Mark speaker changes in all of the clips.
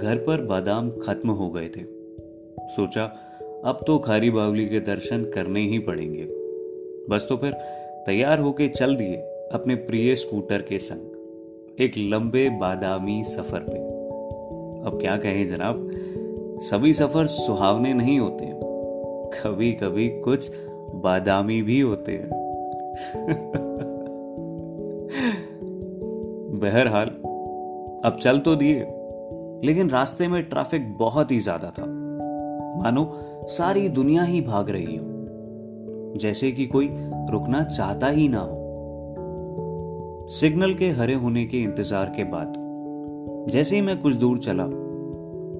Speaker 1: घर पर बादाम खत्म हो गए थे। सोचा, अब तो खारी बावली के दर्शन करने ही पड़ेंगे। बस तो फिर तैयार होके चल दिए अपने प्रिय स्कूटर के संग, एक लंबे बादामी सफ़र पे। अब क्या कहें जनाब, सभी सफ़र सुहावने नहीं होते हैं। कभी कभी कुछ बादामी भी होते हैं। बहरहाल, अब चल तो दिए। लेकिन रास्ते में ट्रैफ़िक बहुत ही ज़्यादा था। मानो, सारी दुनिया ही भाग रही हो। जैसे कि कोई रुकना चाहता ही ना हो। सिग्नल के हरे होने के इंतज़ार के बाद, जैसे ही मैं कुछ दूर चला,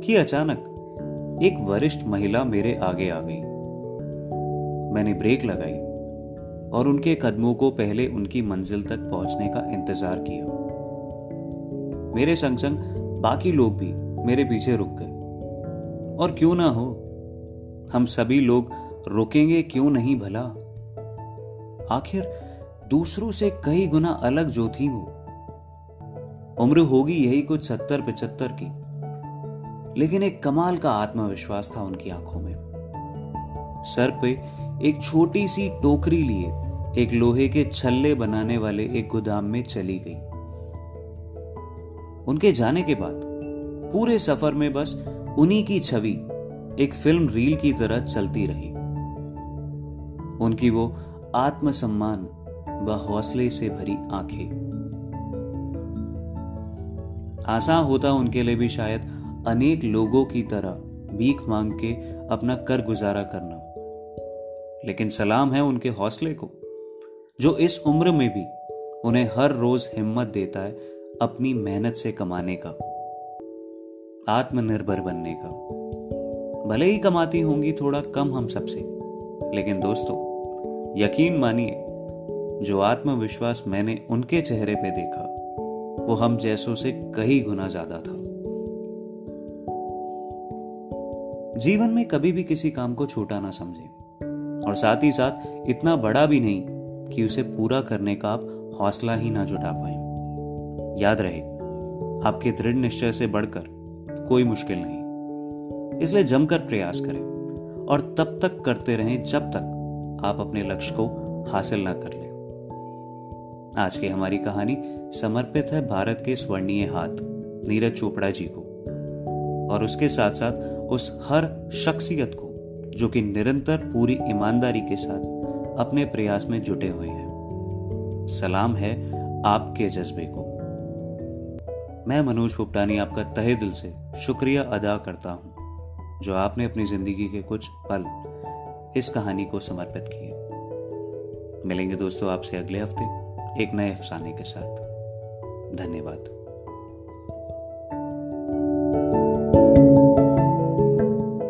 Speaker 1: कि अचानक एक वरिष्ठ महिला मेरे आगे आ गई। मैंने ब्रेक लगाई और उनके कदमों को पहले उनकी मंजिल तक पहुँचने का इंतज़ार किया। मेरे संग संग बाकी लोग भी मेरे पीछे रुक गए। और क्यों ना हो? हम सभी लोग रुकेंगे क्यों नहीं भला? आखिर दूसरों से कई गुना अलग जो थी वो उम्र होगी यही कुछ सत्तर पिचहत्तर की। लेकिन एक कमाल का आत्मविश्वास था उनकी आँखों में। सर पे एक छोटी सी टोकरी लिए एक लोहे के छल्ले बनाने वाले एक गोदाम में चली गई। उनके जाने के बाद, पूरे सफ़र में बस उन्हीं की छवि एक फ़िल्म रील की तरह चलती रही। उनकी वो आत्मसम्मान व हौसले से भरी आँखें। आसान होता उनके लिए भी शायद अनेक लोगों की तरह भीख मांग के अपना कर गुजारा करना। लेकिन सलाम है उनके हौसले को, जो इस उम्र में भी उन्हें हर रोज हिम्मत देता है अपनी मेहनत से कमाने का, आत्मनिर्भर बनने का। भले ही कमाती होंगी थोड़ा कम हम सबसे, लेकिन दोस्तों, यकीन मानिए, जो आत्मविश्वास मैंने उनके चेहरे पे देखा, वो हम जैसों से कई गुना ज़्यादा था। जीवन में कभी भी किसी काम को छोटा ना समझे, और साथ ही साथ इतना बड़ा भी नहीं कि उसे पूरा करने का आप हौसला ही ना जुटा पाए। याद रहे, आपके दृढ़ निश्चय से बढ़कर कोई मुश्किल नहीं। इसलिए जमकर प्रयास करें और तब तक करते रहें जब तक आप अपने लक्ष्य को हासिल ना कर लें। आज की हमारी कहानी समर्पित है भारत के स्वर्णीय हाथ, नीरज चोपड़ा जी को, और उसके साथ साथ उस हर शख्सियत को, जो कि निरंतर पूरी ईमानदारी के साथ अपने प्रयास में जुटे हुए हैं। सलाम है आपके जज्बे को। मैं मनोज पुपटानी आपका तहे दिल से शुक्रिया अदा करता हूँ, जो आपने अपनी ज़िंदगी के कुछ पल इस कहानी को समर्पित किए। मिलेंगे दोस्तों आपसे अगले हफ़्ते एक नए अफसाने के साथ। धन्यवाद।